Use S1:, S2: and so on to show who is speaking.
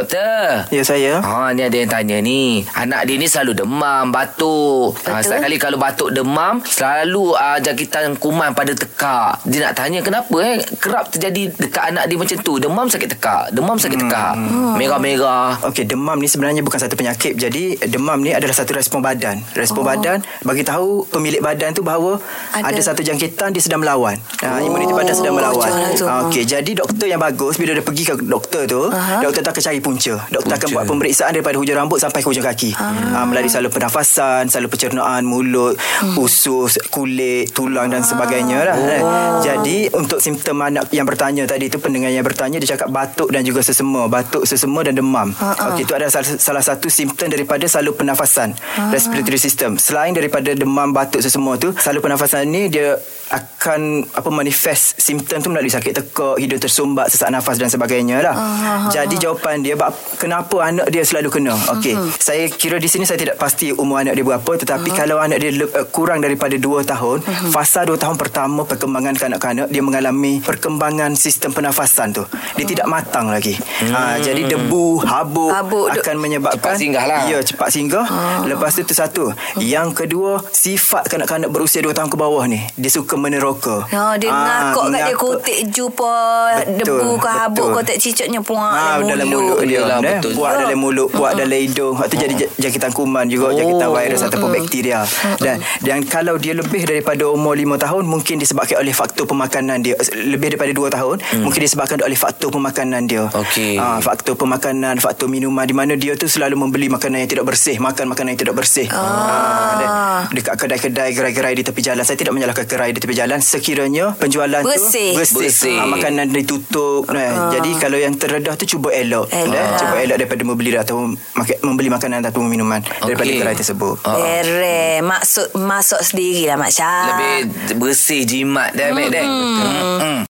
S1: Doktor.
S2: Ya saya.
S1: Ha ni ada yang tanya ni. Anak dia ni selalu demam, batuk. Ha, setiap kali kalau batuk demam, selalu uh, jangkitan kuman pada tekak. Dia nak tanya kenapa eh kerap terjadi dekat anak dia macam tu. Demam sakit tekak, demam sakit tekak. Merah-merah.
S2: Okey, demam ni sebenarnya bukan satu penyakit. Jadi demam ni adalah satu respon badan. Respon oh. badan bagi tahu pemilik badan tu bahawa ada, ada satu jangkitan dia sedang melawan. Ha, oh. imuniti badan sedang melawan. Ha, Okey, jadi doktor yang bagus bila dia pergi ke doktor tu, uh-huh. doktor tu akan cari punca. Doktor punca. akan buat pemeriksaan daripada hujung rambut sampai ke hujung kaki. Uh-huh. Ha, melalui saluran pernafasan, saluran pencernaan, mulut, hmm. usus, kulit, tulang dan sebagainya lah. Oh. Jadi untuk simptom anak yang bertanya tadi tu pendengar yang bertanya dia cakap batuk dan juga sesema, batuk sesema dan demam. Uh-huh. Okey, itu adalah salah, salah satu simptom daripada saluran pernafasan, uh-huh. respiratory system. Selain daripada demam, batuk sesema tu, saluran pernafasan ni dia akan apa manifest simptom tu melalui sakit tekak, hidung tersumbat, sesak nafas dan sebagainya lah. Uh-huh. Jadi jawapan dia kenapa anak dia selalu kena? Okey, uh-huh. saya kira di sini saya tidak pasti umur anak dia berapa tetapi uh-huh. kalau anak dia uh, kurang daripada 2 tahun, uh-huh. fasa 2 tahun pertama perkembangan kanak-kanak dia mengalami perkembangan sistem pernafasan tu. Dia uh-huh. tidak matang lagi. Uh-huh. Ha, jadi debu, habuk, habuk akan menyebabkan
S1: cepat singgah lah.
S2: Ya, cepat singgah. Uh-huh. Lepas tu tu satu. Uh-huh. Yang kedua, sifat kanak-kanak berusia 2 tahun ke bawah ni, dia suka meneroka.
S3: Ha, dia ha, ngakak kat dia kotek jumpa debu ke habuk kotek cicaknya puak
S2: ha, dalam mulut, dia. Lah, betul. Puak dalam mulut, puak dalam hidung. Itu jadi jangkitan kuman juga, oh. jangkitan virus ataupun bakteria. Dan dan kalau dia lebih daripada umur 5 tahun, mungkin disebabkan oleh faktor pemakanan dia. Lebih daripada 2 tahun, hmm. mungkin disebabkan oleh faktor pemakanan dia.
S1: Okey.
S2: Ha, faktor pemakanan, faktor minuman di mana dia tu selalu membeli makanan yang tidak bersih, makan makanan yang tidak bersih. Ah. Ha, dekat kedai-kedai gerai-gerai di tepi jalan. Saya tidak menyalahkan gerai di tepi jalan sekiranya penjualan
S3: bersih.
S2: tu bersih. bersih. Ha, makanan ditutup. Uh. Eh. Jadi kalau yang teredah tu cuba elok. elok. Eh. Cuba elok daripada membeli atau membeli makanan atau minuman okay. daripada gerai tersebut.
S3: Uh. Ere, maksud masuk sendirilah Mak Syah.
S1: Lebih bersih jimat dah, hmm. Mek. Hmm.